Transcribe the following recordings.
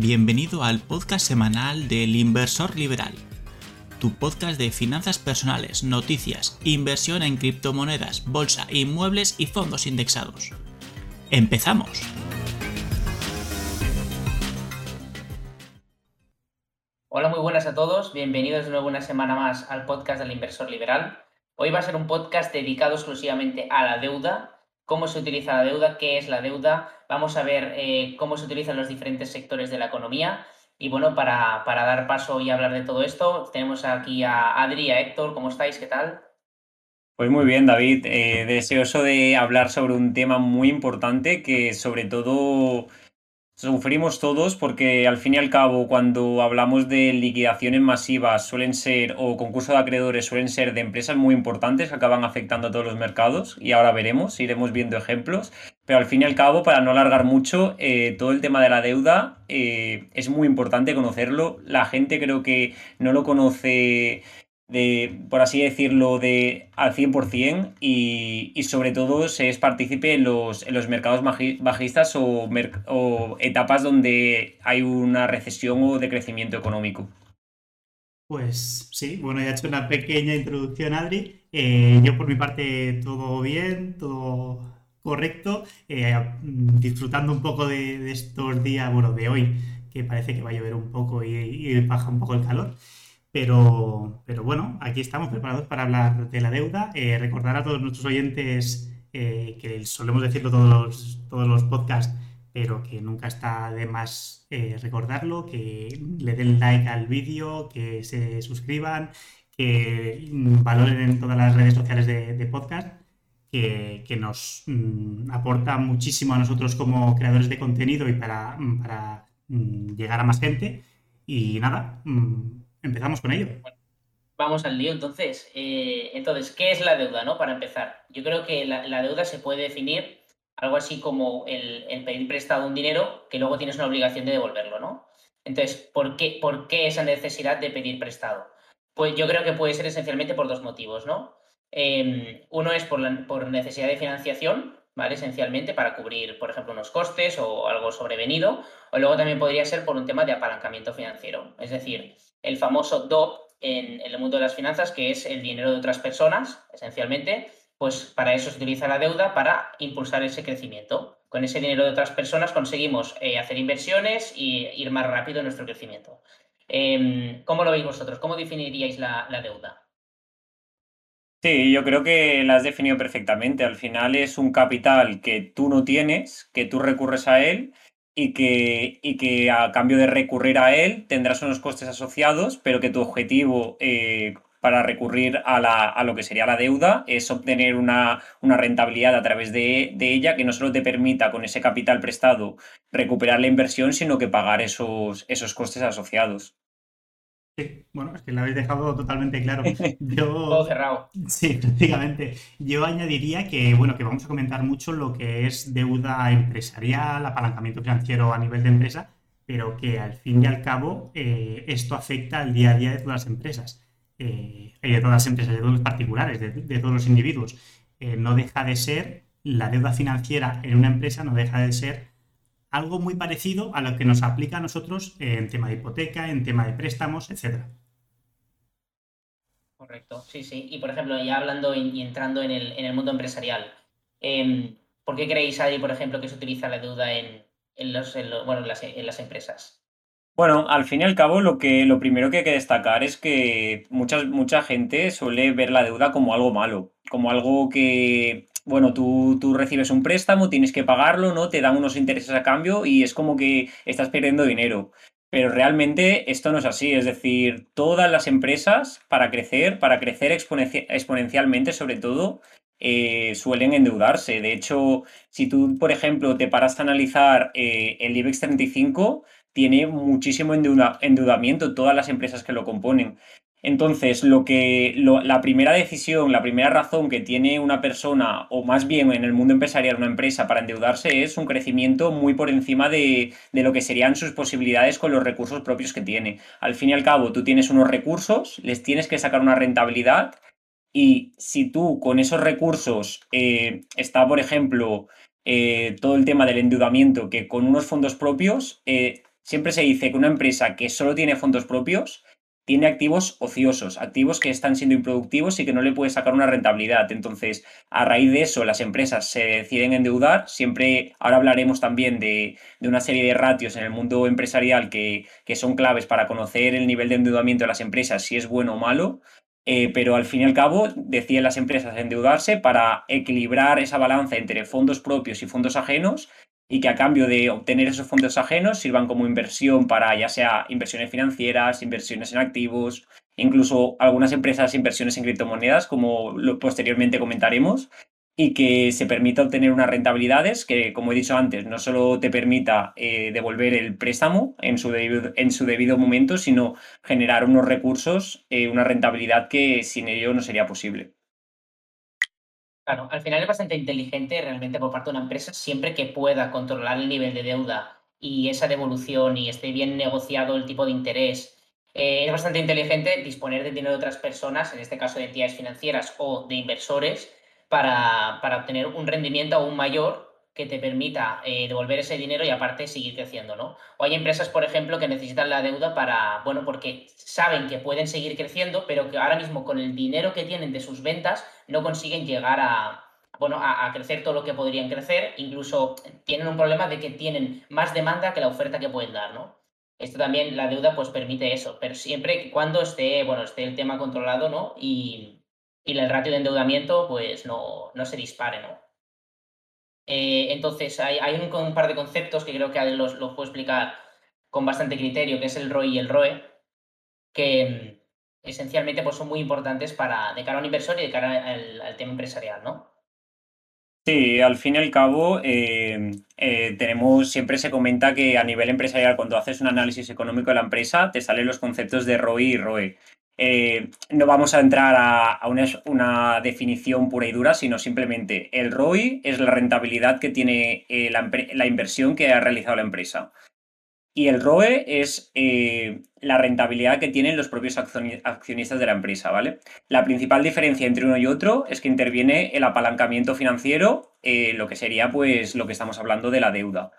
Bienvenido al podcast semanal del Inversor Liberal, tu podcast de finanzas personales, noticias, inversión en criptomonedas, bolsa, inmuebles y fondos indexados. ¡Empezamos! Hola, muy buenas a todos. Bienvenidos de nuevo una semana más al podcast del Inversor Liberal. Hoy va a ser un podcast dedicado exclusivamente a la deuda cómo se utiliza la deuda, qué es la deuda, vamos a ver eh, cómo se utilizan los diferentes sectores de la economía. Y bueno, para, dar paso y hablar de todo esto, tenemos aquí a Adri a Héctor. ¿Cómo estáis? ¿Qué tal? Pues muy bien, David. Eh, deseoso de hablar sobre un tema muy importante que sobre todo Sufrimos todos porque al fin y al cabo cuando hablamos de liquidaciones masivas suelen ser o concurso de acreedores suelen ser de empresas muy importantes que acaban afectando a todos los mercados y ahora veremos, iremos viendo ejemplos. Pero al fin y al cabo, para no alargar mucho, eh, todo el tema de la deuda eh, es muy importante conocerlo. La gente creo que no lo conoce de, por así decirlo, de al 100% y, y sobre todo se es partícipe en los, en los mercados bajistas o, o, etapas donde hay una recesión o decrecimiento económico. Pues sí, bueno, ya he hecho una pequeña introducción, Adri. Eh, yo por mi parte todo bien, todo correcto, eh, disfrutando un poco de, estos días, bueno, de hoy, que parece que va a llover un poco y baja un poco el calor. Pero, pero bueno, aquí estamos preparados para hablar de la deuda. Eh, recordar a todos nuestros oyentes eh, que solemos decirlo todos los, todos los podcasts, pero que nunca está de más eh, recordarlo, que le den like al vídeo, que se suscriban, que valoren en todas las redes sociales de, podcast, que, nos mm, aporta muchísimo a nosotros como creadores de contenido y para, para mm, llegar a más gente. Y nada, mm, empezamos con ello. Vamos al lío entonces. Eh, entonces, ¿qué es la deuda, no? Para empezar, yo creo que la, deuda se puede definir algo así como el, pedir prestado un dinero que luego tienes una obligación de devolverlo, ¿no? Entonces, ¿por qué, ¿por qué esa necesidad de pedir prestado? Pues yo creo que puede ser esencialmente por dos motivos, ¿no? Em, uno es por, por necesidad de financiación, ¿vale? Esencialmente para cubrir, por ejemplo, unos costes o algo sobrevenido, o luego también podría ser por un tema de apalancamiento financiero. Es decir, el famoso DOP en, el mundo de las finanzas, que es el dinero de otras personas, esencialmente, pues para eso se utiliza la deuda para impulsar ese crecimiento. Con ese dinero de otras personas conseguimos eh, hacer inversiones y ir más rápido en nuestro crecimiento. Em, ¿Cómo lo veis vosotros? ¿Cómo definiríais la, la deuda? Sí, yo creo que la has definido perfectamente. Al final es un capital que tú no tienes, que tú recurres a él y que, y que a cambio de recurrir a él tendrás unos costes asociados, pero que tu objetivo eh, para recurrir a, la, a, lo que sería la deuda es obtener una, una rentabilidad a través de, de, ella que no solo te permita con ese capital prestado recuperar la inversión, sino que pagar esos, esos costes asociados. Sí, bueno, es que lo habéis dejado totalmente claro. Yo, Todo cerrado. Sí, prácticamente. Yo añadiría que, bueno, que vamos a comentar mucho lo que es deuda empresarial, apalancamiento financiero a nivel de empresa, pero que al fin y al cabo eh, esto afecta al día a día de todas las empresas, eh, de todas las empresas, de todos los particulares, de, todos los individuos. Eh, no deja de ser la deuda financiera en una empresa, no deja de ser algo muy parecido a lo que nos aplica a nosotros en tema de hipoteca, en tema de préstamos, etcétera. Correcto, sí, sí. Y por ejemplo, ya hablando y entrando en el, mundo empresarial, em, ¿por qué creéis, Adi, por ejemplo, que se utiliza la deuda en, las, empresas? Bueno, al fin y al cabo, lo, que, lo primero que hay que destacar es que mucha, mucha gente suele ver la deuda como algo malo, como algo que bueno, tú, tú, recibes un préstamo, tienes que pagarlo, ¿no? Te dan unos intereses a cambio y es como que estás perdiendo dinero. Pero realmente esto no es así, es decir, todas las empresas para crecer, para crecer exponencialmente sobre todo, eh, suelen endeudarse. De hecho, si tú, por ejemplo, te paras a analizar eh, el IBEX 35, tiene muchísimo endeudamiento todas las empresas que lo componen. Entonces, lo que la primera decisión, la primera razón que tiene una persona, o más bien en el mundo empresarial una empresa para endeudarse, es un crecimiento muy por encima de, de, lo que serían sus posibilidades con los recursos propios que tiene. Al fin y al cabo, tú tienes unos recursos, les tienes que sacar una rentabilidad, y si tú con esos recursos eh, está, por ejemplo, eh, todo el tema del endeudamiento, que con unos fondos propios, eh, siempre se dice que una empresa que solo tiene fondos propios tiene activos ociosos, activos que están siendo improductivos y que no le puede sacar una rentabilidad. Entonces, a raíz de eso, las empresas se deciden endeudar. Siempre, ahora hablaremos también de, una serie de ratios en el mundo empresarial que, son claves para conocer el nivel de endeudamiento de las empresas, si es bueno o malo. Eh, pero al fin y al cabo deciden las empresas endeudarse para equilibrar esa balanza entre fondos propios y fondos ajenos y que a cambio de obtener esos fondos ajenos sirvan como inversión para ya sea inversiones financieras, inversiones en activos, incluso algunas empresas inversiones en criptomonedas, como lo posteriormente comentaremos, y que se permita obtener unas rentabilidades que, como he dicho antes, no solo te permita eh, devolver el préstamo en su, debido, en su debido momento, sino generar unos recursos, eh, una rentabilidad que sin ello no sería posible. Claro, al final es bastante inteligente realmente por parte de una empresa siempre que pueda controlar el nivel de deuda y esa devolución y esté bien negociado el tipo de interés. Eh, es bastante inteligente disponer de dinero de otras personas, en este caso de entidades financieras o de inversores, para, para obtener un rendimiento aún mayor que te permita eh, devolver ese dinero y aparte seguir creciendo, ¿no? O hay empresas, por ejemplo, que necesitan la deuda para, bueno, porque saben que pueden seguir creciendo, pero que ahora mismo con el dinero que tienen de sus ventas no consiguen llegar a, bueno, a, crecer todo lo que podrían crecer, incluso tienen un problema de que tienen más demanda que la oferta que pueden dar, ¿no? Esto también, la deuda, pues permite eso, pero siempre cuando esté, bueno, esté el tema controlado, ¿no? Y, y el ratio de endeudamiento, pues no, no se dispare, ¿no? Eh, entonces, hay, un, par de conceptos que creo que los, los puedo explicar con bastante criterio, que es el ROI y el ROE, que mm, esencialmente pues, son muy importantes para, de cara a un inversor y de cara al, tema empresarial, ¿no? Sí, al fin y al cabo, eh, eh, tenemos, siempre se comenta que a nivel empresarial, cuando haces un análisis económico de la empresa, te salen los conceptos de ROI y ROE. Eh, no vamos a entrar a, una, definición pura y dura, sino simplemente el ROI es la rentabilidad que tiene eh, la, inversión que ha realizado la empresa. Y el ROE es eh, la rentabilidad que tienen los propios accionistas de la empresa, ¿vale? La principal diferencia entre uno y otro es que interviene el apalancamiento financiero, lo que sería pues lo que estamos hablando de la deuda.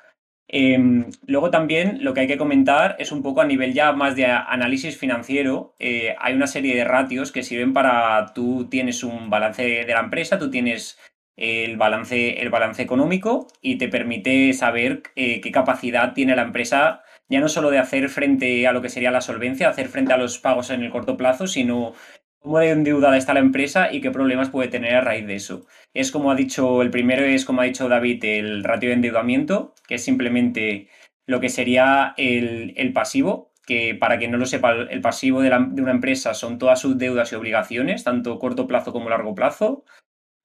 Em, luego también lo que hay que comentar es un poco a nivel ya más de análisis financiero. Eh, hay una serie de ratios que sirven para, tú tienes un balance de la empresa, tú tienes el balance, el balance económico y te permite saber eh, qué capacidad tiene la empresa, ya no solo de hacer frente a lo que sería la solvencia, hacer frente a los pagos en el corto plazo, sino cómo endeudada está la empresa y qué problemas puede tener a raíz de eso. Es como ha dicho, el primero es como ha dicho David, el ratio de endeudamiento, que es simplemente lo que sería el, pasivo, que para quien no lo sepa, el pasivo de, una empresa son todas sus deudas y obligaciones, tanto corto plazo como largo plazo.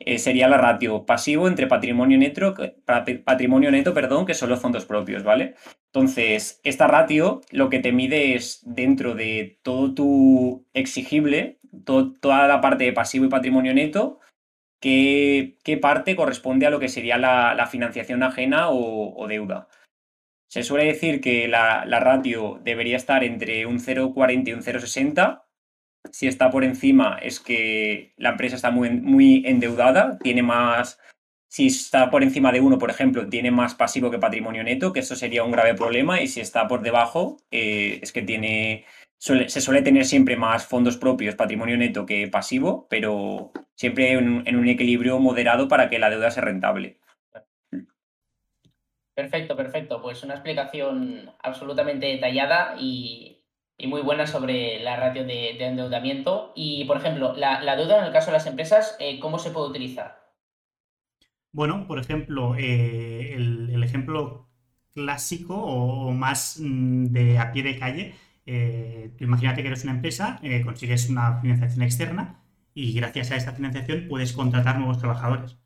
Eh, sería la ratio pasivo entre patrimonio neto, patrimonio neto, perdón, que son los fondos propios, ¿vale? Entonces, esta ratio lo que te mide es dentro de todo tu exigible, toda la parte de pasivo y patrimonio neto, qué, parte corresponde a lo que sería la, financiación ajena o, deuda. Se suele decir que la, ratio debería estar entre un 0,40 y un 0,60. Si está por encima es que la empresa está muy, muy endeudada, tiene más, si está por encima de uno, por ejemplo, tiene más pasivo que patrimonio neto, que eso sería un grave problema, y si está por debajo, eh, es que tiene, se suele tener siempre más fondos propios, patrimonio neto que pasivo, pero siempre en, un equilibrio moderado para que la deuda sea rentable. Perfecto, perfecto. Pues una explicación absolutamente detallada y, muy buena sobre la ratio de, endeudamiento. Y, por ejemplo, la, deuda en el caso de las empresas, eh, ¿cómo se puede utilizar? Bueno, por ejemplo, eh, el, ejemplo clásico o, más mm, de a pie de calle, eh, imagínate que eres una empresa, eh, consigues una financiación externa y gracias a esta financiación puedes contratar nuevos trabajadores.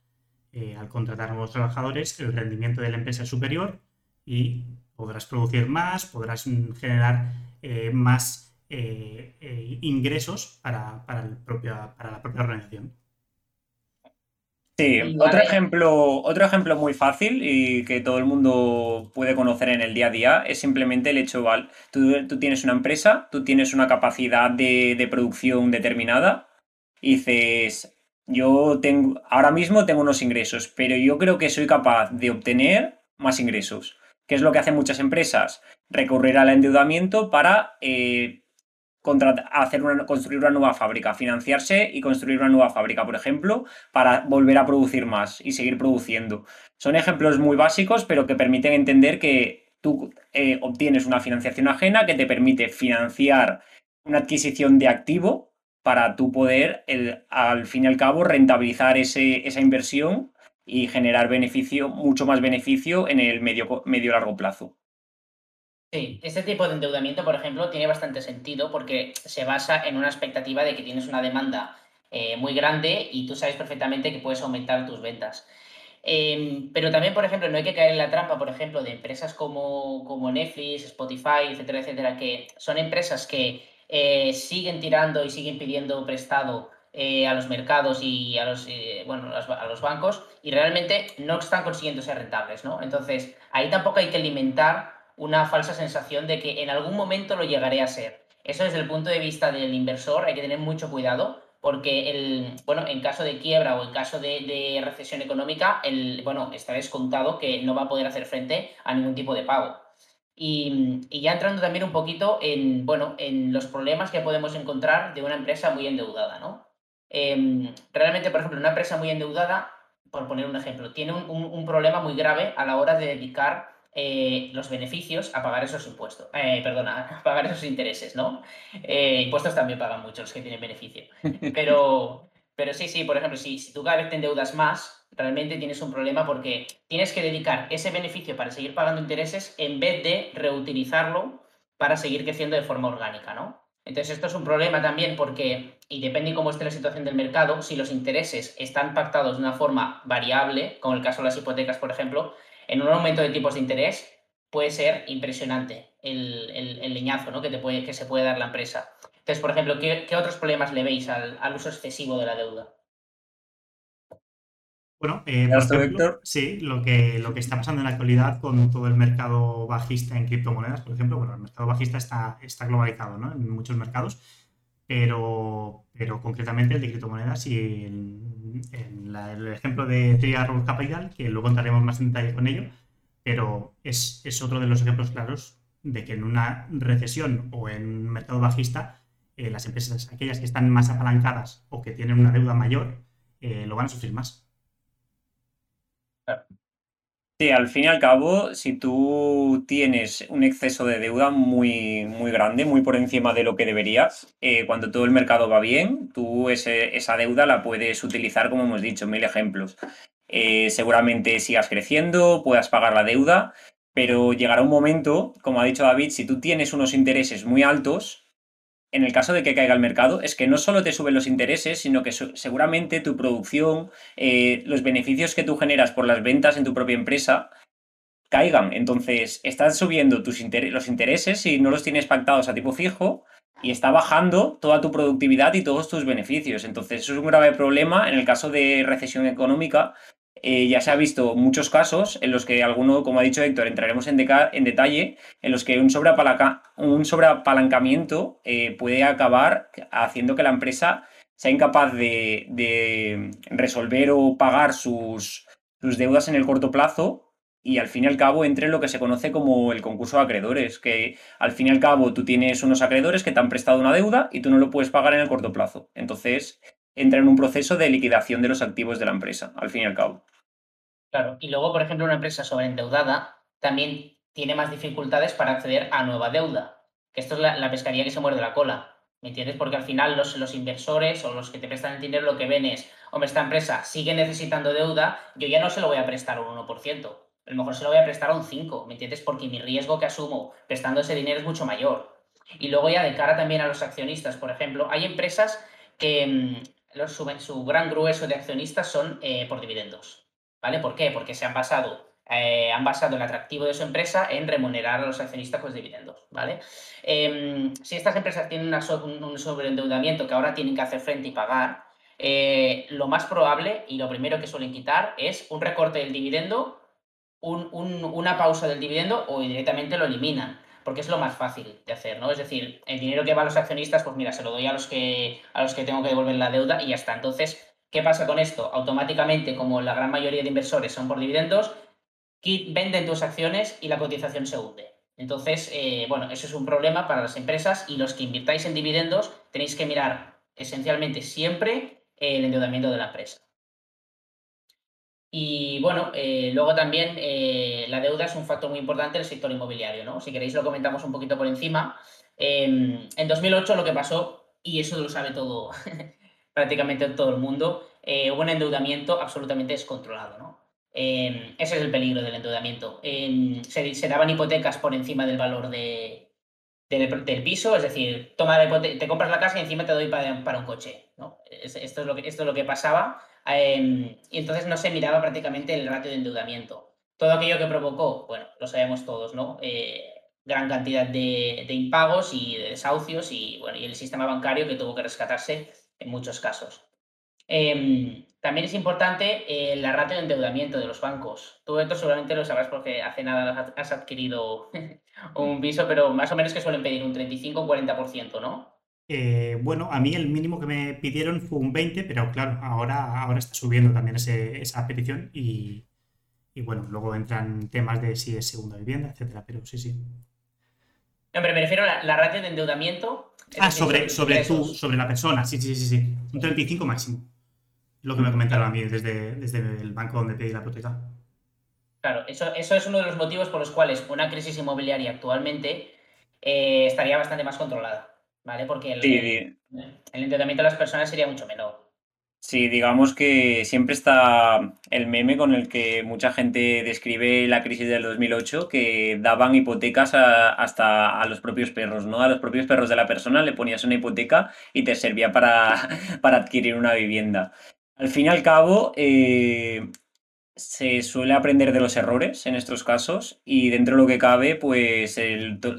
al contratar nuevos trabajadores, el rendimiento de la empresa es superior y podrás producir más, podrás generar más ingresos para, el propio, para la propia organización. Sí, otro ejemplo, otro ejemplo muy fácil y que todo el mundo puede conocer en el día a día es simplemente el hecho, Val, tú, tienes una empresa, tú tienes una capacidad de, producción determinada y dices, yo tengo, ahora mismo tengo unos ingresos, pero yo creo que soy capaz de obtener más ingresos. ¿Qué es lo que hacen muchas empresas? Recurrir al endeudamiento para eh, hacer una, construir una nueva fábrica, financiarse y construir una nueva fábrica, por ejemplo, para volver a producir más y seguir produciendo. Son ejemplos muy básicos, pero que permiten entender que tú eh, obtienes una financiación ajena que te permite financiar una adquisición de activo para tú poder, al fin y al cabo, rentabilizar esa inversión y generar beneficio, mucho más beneficio en el medio, medio largo plazo. Sí, este tipo de endeudamiento, por ejemplo, tiene bastante sentido porque se basa en una expectativa de que tienes una demanda eh, muy grande y tú sabes perfectamente que puedes aumentar tus ventas. Em, pero también, por ejemplo, no hay que caer en la trampa, por ejemplo, de empresas como, como Netflix, Spotify, etcétera, etcétera, que son empresas que eh, siguen tirando y siguen pidiendo prestado eh, a los mercados y a los, bueno, a los bancos y realmente no están consiguiendo ser rentables, ¿no? Entonces, ahí tampoco hay que alimentar una falsa sensación de que en algún momento lo llegaré a ser. Eso desde el punto de vista del inversor hay que tener mucho cuidado porque el, bueno, en caso de quiebra o en caso de, recesión económica, el, bueno, está descontado que no va a poder hacer frente a ningún tipo de pago. Y, ya entrando también un poquito en, bueno, en los problemas que podemos encontrar de una empresa muy endeudada, ¿no? Em, realmente, por ejemplo, una empresa muy endeudada, por poner un ejemplo, tiene un, un problema muy grave a la hora de dedicar eh, los beneficios a pagar esos impuestos, eh, perdona, a pagar esos intereses, ¿no? Eh, impuestos también pagan mucho los que tienen beneficio. Pero, pero sí, sí, por ejemplo, si, si tú cada vez te endeudas más, realmente tienes un problema porque tienes que dedicar ese beneficio para seguir pagando intereses en vez de reutilizarlo para seguir creciendo de forma orgánica, ¿no? Entonces esto es un problema también porque, y depende de cómo esté la situación del mercado, si los intereses están pactados de una forma variable, como el caso de las hipotecas, por ejemplo, en un aumento de tipos de interés puede ser impresionante el, leñazo ¿no? que, te puede, que se puede dar la empresa. Entonces, por ejemplo, ¿qué, otros problemas le veis al, uso excesivo de la deuda? Bueno, eh, sí, lo que, lo que está pasando en la actualidad con todo el mercado bajista en criptomonedas, por ejemplo, bueno, el mercado bajista está, está globalizado ¿no? en muchos mercados, pero, pero concretamente el de criptomonedas y el ejemplo de Triarrow Capital, que luego entraremos más en detalle con ello, pero es, es, otro de los ejemplos claros de que en una recesión o en un mercado bajista, eh, las empresas, aquellas que están más apalancadas o que tienen una deuda mayor, eh, lo van a sufrir más. Sí, al fin y al cabo, si tú tienes un exceso de deuda muy, muy grande, muy por encima de lo que deberías, eh, cuando todo el mercado va bien, tú esa deuda la puedes utilizar, como hemos dicho, mil ejemplos. Eh, seguramente sigas creciendo, puedas pagar la deuda, pero llegará un momento, como ha dicho David, si tú tienes unos intereses muy altos, en el caso de que caiga el mercado, es que no solo te suben los intereses, sino que seguramente tu producción, eh, los beneficios que tú generas por las ventas en tu propia empresa, caigan. Entonces, están subiendo tus los intereses y no los tienes pactados a tipo fijo y está bajando toda tu productividad y todos tus beneficios. Entonces, eso es un grave problema en el caso de recesión económica eh, ya se ha visto muchos casos en los que alguno, como ha dicho Héctor, entraremos en, detalle, en los que un, un sobreapalancamiento eh, puede acabar haciendo que la empresa sea incapaz de, resolver o pagar sus, sus, deudas en el corto plazo y al fin y al cabo entre en lo que se conoce como el concurso de acreedores, que al fin y al cabo tú tienes unos acreedores que te han prestado una deuda y tú no lo puedes pagar en el corto plazo. Entonces, entra en un proceso de liquidación de los activos de la empresa, al fin y al cabo. Claro, y luego, por ejemplo, una empresa sobreendeudada también tiene más dificultades para acceder a nueva deuda, que esto es la, pescaría que se muerde la cola. ¿Me entiendes? Porque al final los, los, inversores o los que te prestan el dinero lo que ven es, hombre, esta empresa sigue necesitando deuda, yo ya no se lo voy a prestar un 1%, a lo mejor se lo voy a prestar a un 5%, ¿me entiendes? Porque mi riesgo que asumo prestando ese dinero es mucho mayor. Y luego ya de cara también a los accionistas, por ejemplo, hay empresas que mm, su, gran grueso de accionistas son eh, por dividendos. ¿Vale? ¿Por qué? Porque se han basado, eh, han basado el atractivo de su empresa en remunerar a los accionistas con dividendos. ¿vale? Em, si estas empresas tienen un sobreendeudamiento que ahora tienen que hacer frente y pagar, eh, lo más probable y lo primero que suelen quitar es un recorte del dividendo, una pausa del dividendo o directamente lo eliminan porque es lo más fácil de hacer, ¿no? Es decir, el dinero que va a los accionistas, pues mira, se lo doy a los que, a los que tengo que devolver la deuda y ya está. Entonces, ¿qué pasa con esto? Automáticamente, como la gran mayoría de inversores son por dividendos, venden tus acciones y la cotización se hunde. Entonces, eh, bueno, eso es un problema para las empresas y los que invirtáis en dividendos tenéis que mirar esencialmente siempre el endeudamiento de la empresa. Y bueno, eh, luego también eh, la deuda es un factor muy importante en el sector inmobiliario, ¿no? Si queréis lo comentamos un poquito por encima. Em, en 2008 lo que pasó, y eso lo sabe todo, prácticamente todo el mundo, hubo un endeudamiento absolutamente descontrolado, ¿no? Em, ese es el peligro del endeudamiento. Em, se, daban hipotecas por encima del valor de, del, piso, es decir, toma te compras la casa y encima te doy para, un coche. Esto, es lo esto es lo que pasaba. Em, y entonces no se miraba prácticamente el ratio de endeudamiento. Todo aquello que provocó, bueno, lo sabemos todos, ¿no? Eh, gran cantidad de, impagos y de desahucios y, bueno, y el sistema bancario que tuvo que rescatarse en muchos casos. También es importante eh, la ratio de endeudamiento de los bancos. Tú esto seguramente lo sabrás porque hace nada has adquirido un piso, pero más o menos que suelen pedir un 35 o 40%, ¿no? Eh, bueno, a mí el mínimo que me pidieron fue un 20, pero claro, ahora, ahora está subiendo también esa petición y, bueno, luego entran temas de si es segunda vivienda, etcétera, pero sí, sí. Hombre, me refiero a la, ratio de endeudamiento. Ah, sobre, sobre, tú, sobre la persona, sí, sí, sí, sí. Un 35 máximo lo que me comentaron a mí desde, desde el banco donde pedí la hipoteca. Claro, eso, eso es uno de los motivos por los cuales una crisis inmobiliaria actualmente eh, estaría bastante más controlada, ¿vale? Porque el, el endeudamiento de las personas sería mucho menor. Sí, digamos que siempre está el meme con el que mucha gente describe la crisis del 2008, que daban hipotecas hasta a los propios perros, ¿no? A los propios perros de la persona le ponías una hipoteca y te servía para, para adquirir una vivienda. Al fin y al cabo, eh, se suele aprender de los errores en estos casos y dentro de lo que cabe, pues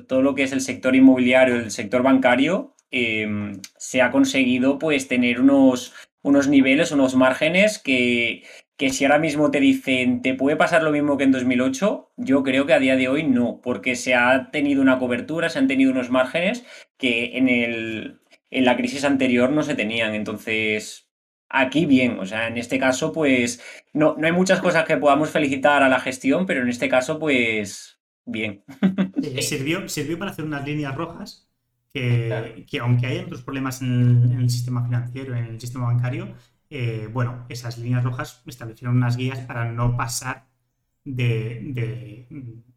todo lo que es el sector inmobiliario, el sector bancario, em, se ha conseguido pues tener unos, unos niveles, unos márgenes que, que si ahora mismo te dicen, ¿te puede pasar lo mismo que en 2008? Yo creo que a día de hoy no, porque se ha tenido una cobertura, se han tenido unos márgenes que en, el, en la crisis anterior no se tenían. Entonces, aquí bien. O sea, en este caso, pues no, no hay muchas cosas que podamos felicitar a la gestión, pero en este caso, pues bien. Eh, sirvió, sirvió para hacer unas líneas rojas que, aunque hay otros problemas en, el sistema financiero, en el sistema bancario, eh, bueno, esas líneas rojas establecieron unas guías para no pasar de,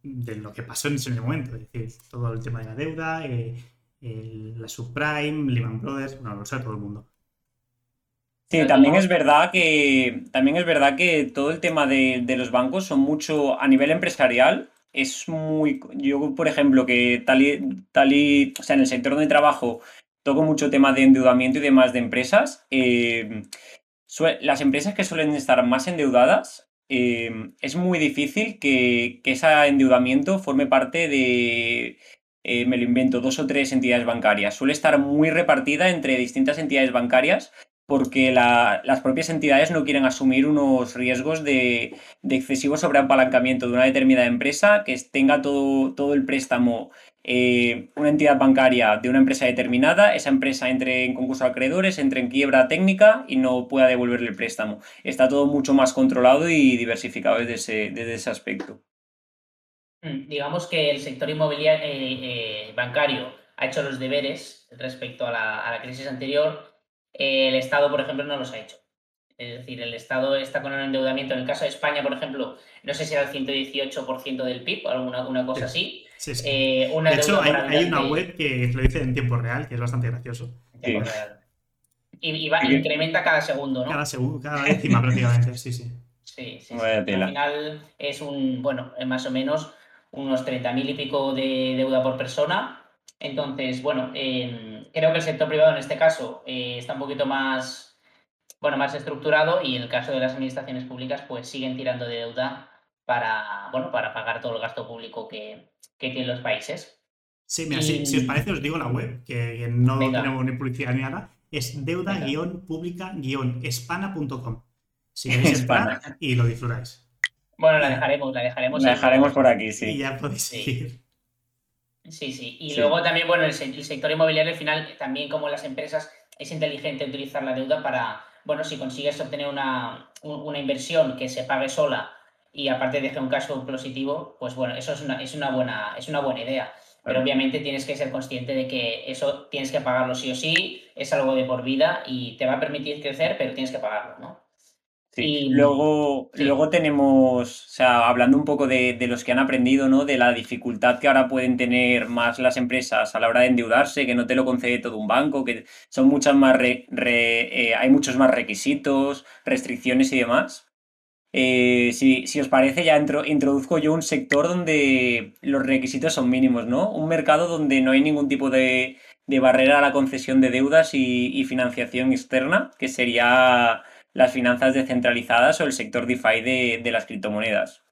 lo que pasó en ese momento. Es decir, todo el tema de la deuda, eh, la subprime, Lehman Brothers, bueno, lo sabe todo el mundo. Sí, también es verdad que también es verdad que todo el tema de, los bancos son mucho a nivel empresarial. Es muy. Yo, por ejemplo, que tal y, tal y. O sea, en el sector donde trabajo toco mucho tema de endeudamiento y demás de empresas. Eh, las empresas que suelen estar más endeudadas, eh, es muy difícil que, ese endeudamiento forme parte de. Eh, me lo invento, dos o tres entidades bancarias. Suele estar muy repartida entre distintas entidades bancarias porque las propias entidades no quieren asumir unos riesgos de, excesivo sobreapalancamiento de una determinada empresa que tenga todo, todo el préstamo eh, una entidad bancaria de una empresa determinada, esa empresa entre en concurso de acreedores, entre en quiebra técnica y no pueda devolverle el préstamo. Está todo mucho más controlado y diversificado desde ese, desde ese aspecto. Mm, digamos que el sector inmobiliario eh, eh, bancario ha hecho los deberes respecto a la, a la crisis anterior el Estado, por ejemplo, no los ha hecho. Es decir, el Estado está con un endeudamiento. En el caso de España, por ejemplo, no sé si era el 118% del PIB o alguna cosa así. Eh, de hecho, hay, una web que lo dice en tiempo real, que es bastante gracioso. Y, incrementa cada segundo, ¿no? Cada, segundo, cada décima prácticamente, sí, sí. Sí, sí, Al final es un, bueno, más o menos unos 30.000 y pico de deuda por persona entonces, bueno, em, creo que el sector privado en este caso eh, está un poquito más, bueno, más estructurado y en el caso de las administraciones públicas, pues siguen tirando de deuda para, bueno, para pagar todo el gasto público que, tienen los países. Sí, mira, si, os parece, os digo la web, que, no tenemos ni publicidad ni nada, es deuda-pública-espana.com. Si queréis entrar y lo disfrutáis. Bueno, la dejaremos, la dejaremos. La dejaremos por aquí, sí. Y ya podéis seguir. Sí, sí. Y luego también, bueno, el, sector inmobiliario al final, también como las empresas, es inteligente utilizar la deuda para, bueno, si consigues obtener una, inversión que se pague sola y aparte deje un cash flow positivo, pues bueno, eso es una, es una, buena, es una buena idea. Pero obviamente tienes que ser consciente de que eso tienes que pagarlo sí o sí, es algo de por vida y te va a permitir crecer, pero tienes que pagarlo, ¿no? Sí, luego, luego tenemos, o sea, hablando un poco de, los que han aprendido, ¿no? De la dificultad que ahora pueden tener más las empresas a la hora de endeudarse, que no te lo concede todo un banco, que son muchas más, eh, hay muchos más requisitos, restricciones y demás. Eh, si, os parece, ya introduzco yo un sector donde los requisitos son mínimos, ¿no? Un mercado donde no hay ningún tipo de, barrera a la concesión de deudas y financiación externa, que sería las finanzas descentralizadas o el sector DeFi de, las criptomonedas.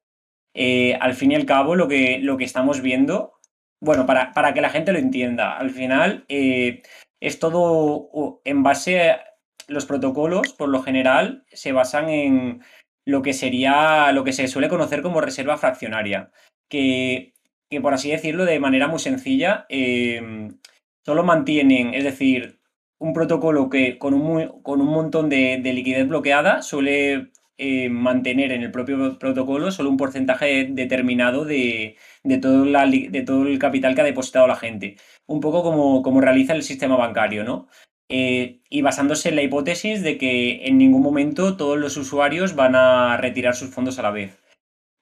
Eh, al fin y al cabo, lo que, lo que estamos viendo, bueno, para, para, que la gente lo entienda, al final eh, es todo en base a los protocolos, por lo general, se basan en lo que sería, lo que se suele conocer como reserva fraccionaria, que, que por así decirlo, de manera muy sencilla, eh, solo mantienen, es decir, un protocolo que con un, con un montón de, liquidez bloqueada suele eh, mantener en el propio protocolo solo un porcentaje determinado de, todo de, todo el capital que ha depositado la gente. Un poco como, como realiza el sistema bancario, ¿no? Eh, y basándose en la hipótesis de que en ningún momento todos los usuarios van a retirar sus fondos a la vez.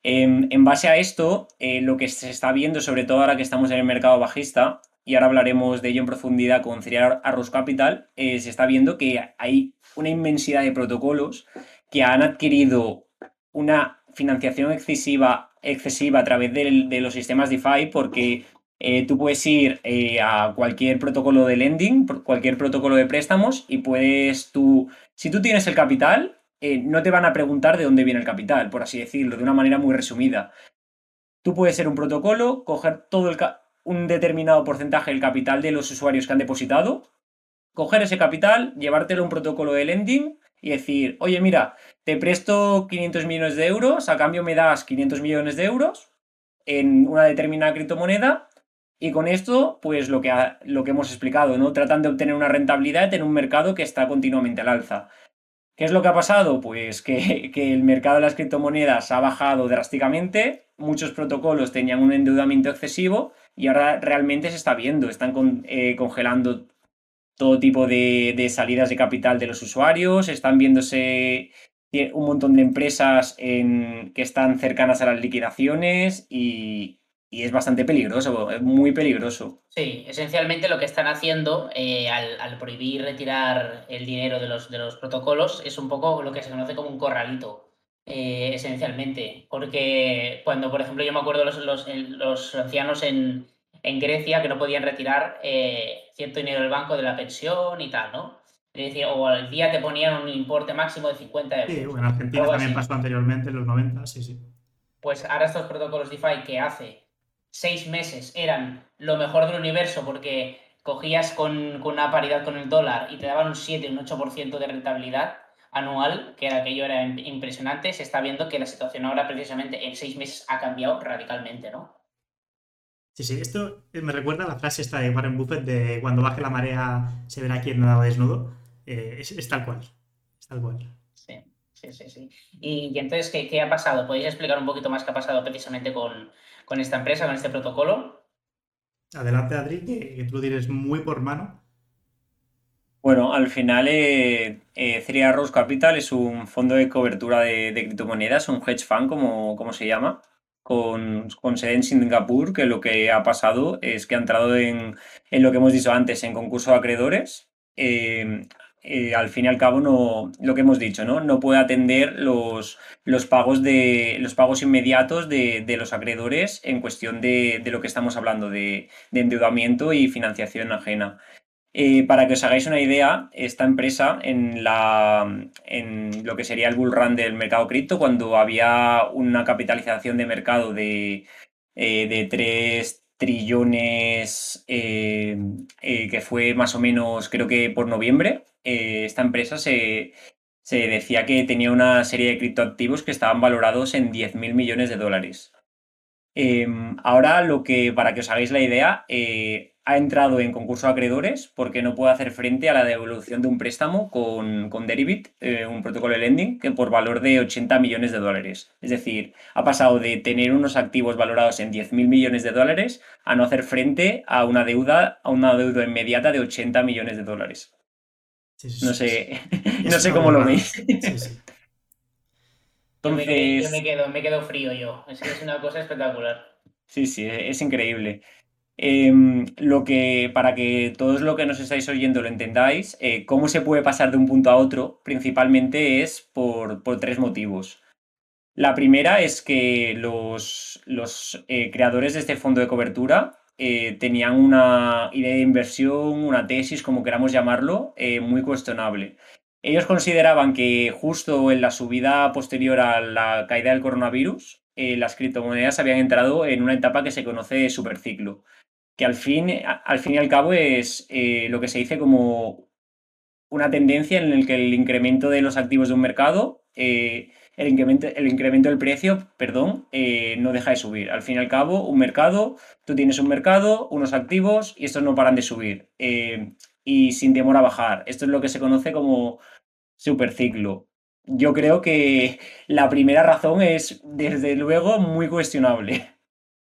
En, base a esto, eh, lo que se está viendo, sobre todo ahora que estamos en el mercado bajista, y ahora hablaremos de ello en profundidad con Cereal Arrows Capital, eh, se está viendo que hay una inmensidad de protocolos que han adquirido una financiación excesiva, excesiva a través de, los sistemas DeFi porque eh, tú puedes ir eh, a cualquier protocolo de lending, cualquier protocolo de préstamos y puedes tú, si tú tienes el capital, no te van a preguntar de dónde viene el capital, por así decirlo, de una manera muy resumida. Tú puedes ser un protocolo, coger todo el, un determinado porcentaje del capital de los usuarios que han depositado, coger ese capital, llevártelo a un protocolo de lending y decir, oye, mira, te presto 500 millones de euros, a cambio me das 500 millones de euros en una determinada criptomoneda y con esto, pues lo que, lo que hemos explicado, ¿no? Tratan de obtener una rentabilidad en un mercado que está continuamente al alza. ¿Qué es lo que ha pasado? Pues que, que, el mercado de las criptomonedas ha bajado drásticamente, muchos protocolos tenían un endeudamiento excesivo y ahora realmente se está viendo, están eh, congelando todo tipo de, salidas de capital de los usuarios, están viéndose un montón de empresas que están cercanas a las liquidaciones y, es bastante peligroso, es muy peligroso. Sí, esencialmente lo que están haciendo eh, al, prohibir retirar el dinero de los, de los protocolos es un poco lo que se conoce como un corralito. Eh, esencialmente. Porque cuando, por ejemplo, yo me acuerdo los, los, ancianos en, Grecia que no podían retirar eh, cierto dinero del banco de la pensión y tal, ¿no? o al día te ponían un importe máximo de 50 euros. Sí, en Argentina también pasó anteriormente, en los 90, sí, sí. Pues ahora estos protocolos DeFi que hace seis meses eran lo mejor del universo porque cogías con, con una paridad con el dólar y te daban un 7, un 8% de rentabilidad, anual, que aquello era impresionante, se está viendo que la situación ahora precisamente en seis meses ha cambiado radicalmente, ¿no? Sí, sí, esto me recuerda a la frase esta de Warren Buffett de cuando baje la marea se verá quién nadaba desnudo. Eh, es, tal cual, es tal cual. Sí, sí, sí. sí. Y, entonces, ¿qué, ha pasado? ¿Podéis explicar un poquito más qué ha pasado precisamente con, esta empresa, con este protocolo? Adelante, Adri, que, que tú lo tienes muy por mano. Bueno, al final eh, eh Rose Capital es un fondo de cobertura de, criptomonedas, un hedge fund como, se llama, con, sede en Singapur, que lo que ha pasado es que ha entrado en, lo que hemos dicho antes, en concurso de acreedores. Eh, eh, al fin y al cabo, no, lo que hemos dicho, ¿no? No puede atender los, los, pagos, de, los pagos inmediatos de, los acreedores en cuestión de, lo que estamos hablando, de endeudamiento y financiación ajena. Eh, para que os hagáis una idea, esta empresa en, lo que sería el bull run del mercado cripto, cuando había una capitalización de mercado de, eh, de 3 trillones, eh, que fue más o menos, creo que por noviembre, esta empresa se, se, decía que tenía una serie de criptoactivos que estaban valorados en 10.000 millones de dólares. Em, ahora, lo que, para que os hagáis la idea, ha entrado en concurso de acreedores porque no puede hacer frente a la devolución de un préstamo con, con Deribit, eh, un protocolo de lending, que por valor de 80 millones de dólares. Es decir, ha pasado de tener unos activos valorados en 10 mil millones de dólares a no hacer frente a una deuda, a una deuda inmediata de 80 millones de dólares. no sé, no sé cómo lo veis. Entonces... Yo me, quedo, me quedo frío yo. Es que es una cosa espectacular. Sí, sí, es increíble. Em, lo que, para que todos lo que nos estáis oyendo lo entendáis, eh, cómo se puede pasar de un punto a otro, principalmente es por, tres motivos. La primera es que los, los eh, creadores de este fondo de cobertura eh, tenían una idea de inversión, una tesis, como queramos llamarlo, muy cuestionable. Ellos consideraban que justo en la subida posterior a la caída del coronavirus, las criptomonedas habían entrado en una etapa que se conoce de superciclo que al fin, al fin y al cabo es eh, lo que se dice como una tendencia en la que el incremento de los activos de un mercado, eh, el, incremento, el incremento del precio, perdón, eh, no deja de subir. Al fin y al cabo, un mercado, tú tienes un mercado, unos activos y estos no paran de subir y sin temor a bajar. Esto es lo que se conoce como superciclo. Yo creo que la primera razón es, desde luego, muy cuestionable.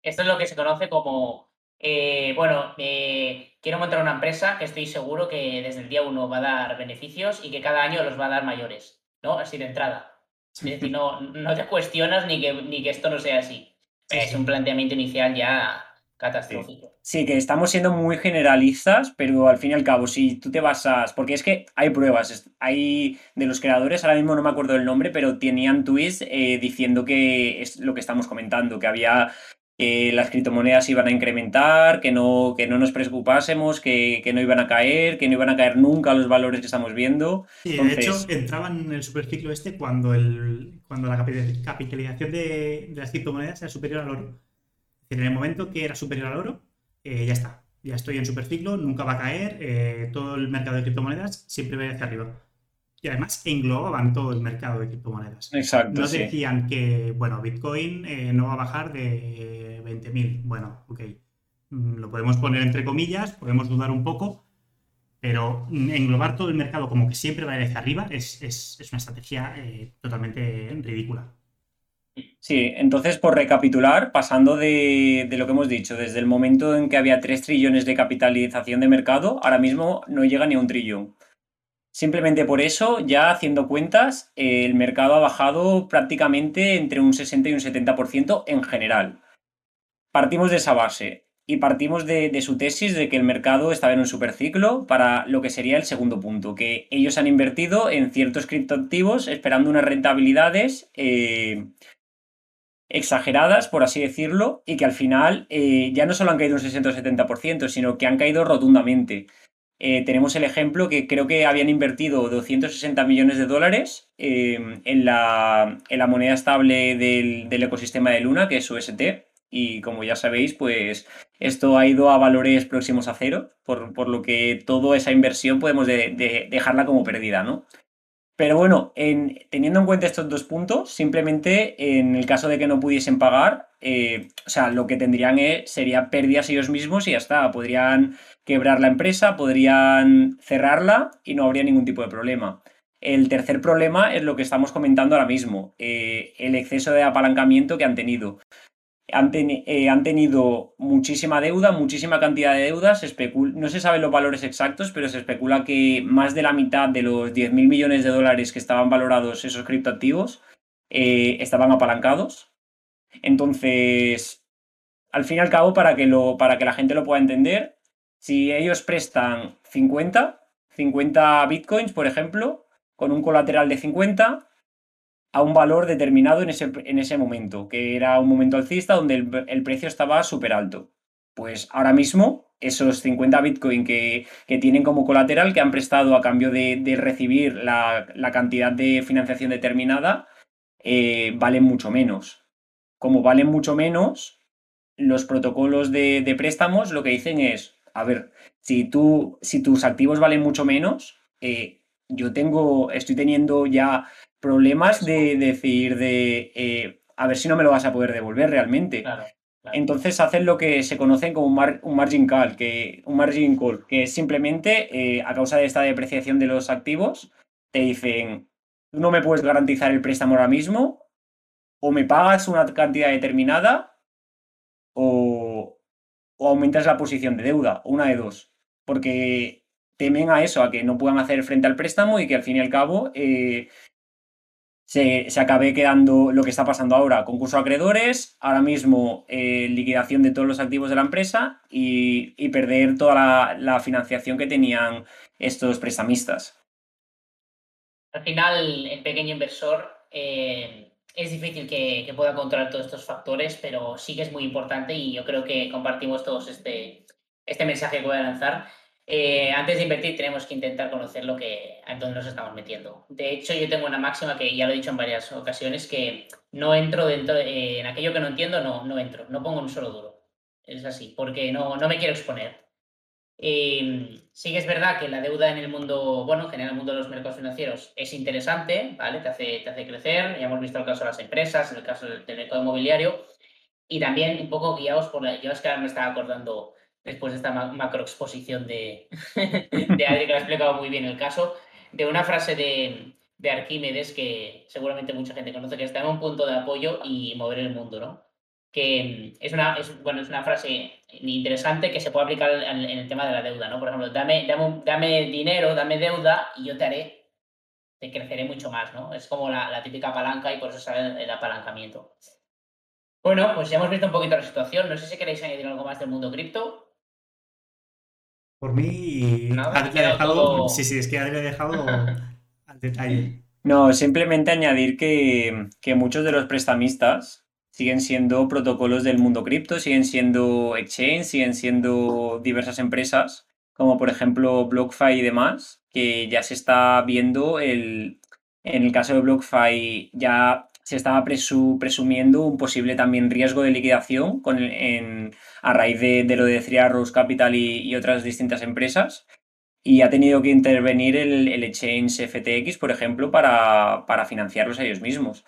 Esto es lo que se conoce como eh, bueno, eh, quiero montar una empresa que estoy seguro que desde el día uno va a dar beneficios y que cada año los va a dar mayores, ¿no? Así de entrada. Es decir, no, no te cuestionas ni que, ni que esto no sea así. es un planteamiento inicial ya catastrófico. Sí. que estamos siendo muy generalistas, pero al fin y al cabo, si tú te basas, porque es que hay pruebas, hay de los creadores, ahora mismo no me acuerdo del nombre, pero tenían tweets eh, diciendo que es lo que estamos comentando, que había que las criptomonedas iban a incrementar, que no, que no nos preocupásemos, que, no iban a caer, que no iban a caer nunca los valores que estamos viendo. Sí, de hecho, entraban en el superciclo este cuando, el, cuando la capitalización de, las criptomonedas era superior al oro. En el momento que era superior al oro, eh, ya está. Ya estoy en superciclo, nunca va a caer, eh, todo el mercado de criptomonedas siempre va hacia arriba y además englobaban todo el mercado de criptomonedas. Exacto. No decían que, bueno, Bitcoin eh, no va a bajar de 20.000. Bueno, ok. Mm, lo podemos poner entre comillas, podemos dudar un poco, pero englobar todo el mercado como que siempre va hacia arriba es, una estrategia eh, totalmente ridícula. Sí, entonces por recapitular, pasando de, de, lo que hemos dicho, desde el momento en que había 3 trillones de capitalización de mercado, ahora mismo no llega ni a un trillón. Simplemente por eso, ya haciendo cuentas, el mercado ha bajado prácticamente entre un 60 y un 70% en general. Partimos de esa base y partimos de, su tesis de que el mercado estaba en un superciclo para lo que sería el segundo punto, que ellos han invertido en ciertos criptoactivos esperando unas rentabilidades eh, exageradas, por así decirlo, y que al final eh, ya no solo han caído un 60 o 70%, sino que han caído rotundamente. Eh, tenemos el ejemplo que creo que habían invertido 260 millones de dólares em, en, la, moneda estable del, ecosistema de Luna, que es UST. Y como ya sabéis, pues esto ha ido a valores próximos a cero, por, lo que toda esa inversión podemos dejarla como perdida, ¿no? Pero bueno, teniendo en cuenta estos dos puntos, simplemente en el caso de que no pudiesen pagar, eh, o sea, lo que tendrían sería pérdidas ellos mismos y ya está. Podrían quebrar la empresa, podrían cerrarla y no habría ningún tipo de problema. El tercer problema es lo que estamos comentando ahora mismo, eh, el exceso de apalancamiento que han tenido. Han, eh, han, tenido muchísima deuda, muchísima cantidad de deudas. no se saben los valores exactos, pero se especula que más de la mitad de los 10.000 millones de dólares que estaban valorados esos criptoactivos eh, estaban apalancados. Entonces, al fin y al cabo, para que, lo, para que la gente lo pueda entender, si ellos prestan 50, 50 bitcoins, por ejemplo, con un colateral de 50 a un valor determinado en ese, en ese momento, que era un momento alcista donde el, precio estaba súper alto. Pues ahora mismo esos 50 Bitcoin que, tienen como colateral, que han prestado a cambio de, recibir la, cantidad de financiación determinada, eh, valen mucho menos. Como valen mucho menos, los protocolos de, de préstamos lo que dicen es, a ver, si tú, si tus activos valen mucho menos, eh, yo tengo, estoy teniendo ya problemas de, decir de, eh, a ver si no me lo vas a poder devolver realmente. Entonces hacen lo que se conoce como un, margin call, que, un margin call, que es simplemente eh, a causa de esta depreciación de los activos, te dicen, tú no me puedes garantizar el préstamo ahora mismo, o me pagas una cantidad determinada, o, o aumentas la posición de deuda, una de dos. Porque temen a eso, a que no puedan hacer frente al préstamo y que al fin y al cabo eh, se, acabe quedando lo que está pasando ahora, concurso de acreedores, ahora mismo eh, liquidación de todos los activos de la empresa y, perder toda la, financiación que tenían estos prestamistas. Al final, el pequeño inversor eh, es difícil que, pueda controlar todos estos factores, pero sí que es muy importante y yo creo que compartimos todos este, este mensaje que voy a lanzar eh, antes de invertir tenemos que intentar conocer lo que, a dónde nos estamos metiendo. De hecho, yo tengo una máxima que ya lo he dicho en varias ocasiones, que no entro dentro, en aquello que no entiendo, no, no entro, no pongo un solo duro. Es así, porque no, no me quiero exponer. Eh, sí que es verdad que la deuda en el mundo, bueno, en general el mundo de los mercados financieros es interesante, ¿vale? Te hace, te hace crecer, ya hemos visto el caso de las empresas, el caso del, mercado inmobiliario, y también un poco guiados por la, yo es que ahora me estaba acordando después de esta macro exposición de, de Adri, que ha explicado muy bien el caso, de una frase de, de Arquímedes que seguramente mucha gente conoce, que está en un punto de apoyo y mover el mundo, ¿no? Que es una, es, bueno, es una frase interesante que se puede aplicar en, el tema de la deuda, ¿no? Por ejemplo, dame, dame, dame dinero, dame deuda y yo te haré, te creceré mucho más, ¿no? Es como la, la típica palanca y por eso sale el apalancamiento. Bueno, pues ya hemos visto un poquito la situación. No sé si queréis añadir algo más del mundo cripto. Por mí, Nada, dejado, sí, sí, es que Adri ha dejado al detalle. No, simplemente añadir que, muchos de los prestamistas siguen siendo protocolos del mundo cripto, siguen siendo exchange, siguen siendo diversas empresas, como por ejemplo BlockFi y demás, que ya se está viendo el, en el caso de BlockFi ya se estaba presumiendo un posible también riesgo de liquidación con a raíz de, lo de Three Arrows Capital y, otras distintas empresas. Y ha tenido que intervenir el, el exchange FTX, por ejemplo, para, financiarlos a ellos mismos.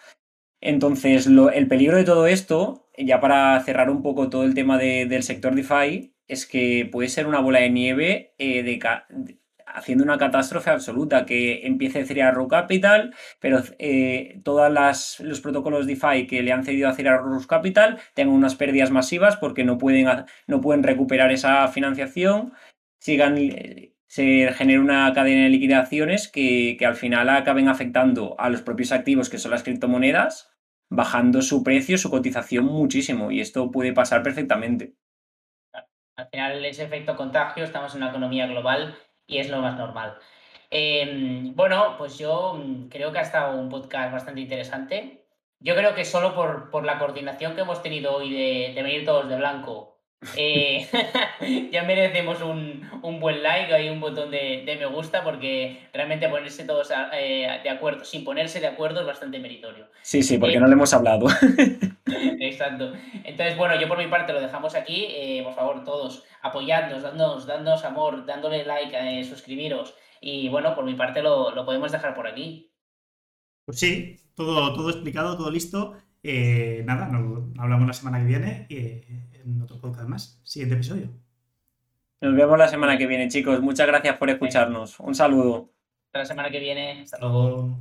Entonces, el peligro de todo esto, ya para cerrar un poco todo el tema del sector DeFi, es que puede ser una bola de nieve eh, de, haciendo una catástrofe absoluta, que empiece Row Capital, pero eh, todos los protocolos DeFi que le han cedido a Row Capital tengan unas pérdidas masivas porque no pueden, no pueden recuperar esa financiación, sigan, se genere una cadena de liquidaciones que, que al final acaben afectando a los propios activos que son las criptomonedas, bajando su precio, su cotización muchísimo, y esto puede pasar perfectamente. Al final, ese efecto contagio, estamos en una economía global y es lo más normal. Em, bueno, pues yo mm, creo que ha estado un podcast bastante interesante. Yo creo que solo por, por la coordinación que hemos tenido hoy de, de venir todos de blanco, eh, ya merecemos un, un, buen like y un botón de, de, me gusta porque realmente ponerse todos eh, de acuerdo, sin ponerse de acuerdo es bastante meritorio. Sí, sí, porque eh, no le hemos hablado. Exacto. Entonces, bueno, yo por mi parte lo dejamos aquí. por favor, todos apoyadnos, dándonos, dándonos amor, dándole like, suscribiros. Y bueno, por mi parte lo, lo, podemos dejar por aquí. Pues sí, todo, todo explicado, todo listo. nada, nos hablamos la semana que viene. En otro podcast más. Siguiente episodio. Nos vemos la semana que viene, chicos. Muchas gracias por escucharnos. Un saludo. Hasta la semana que viene. Hasta luego.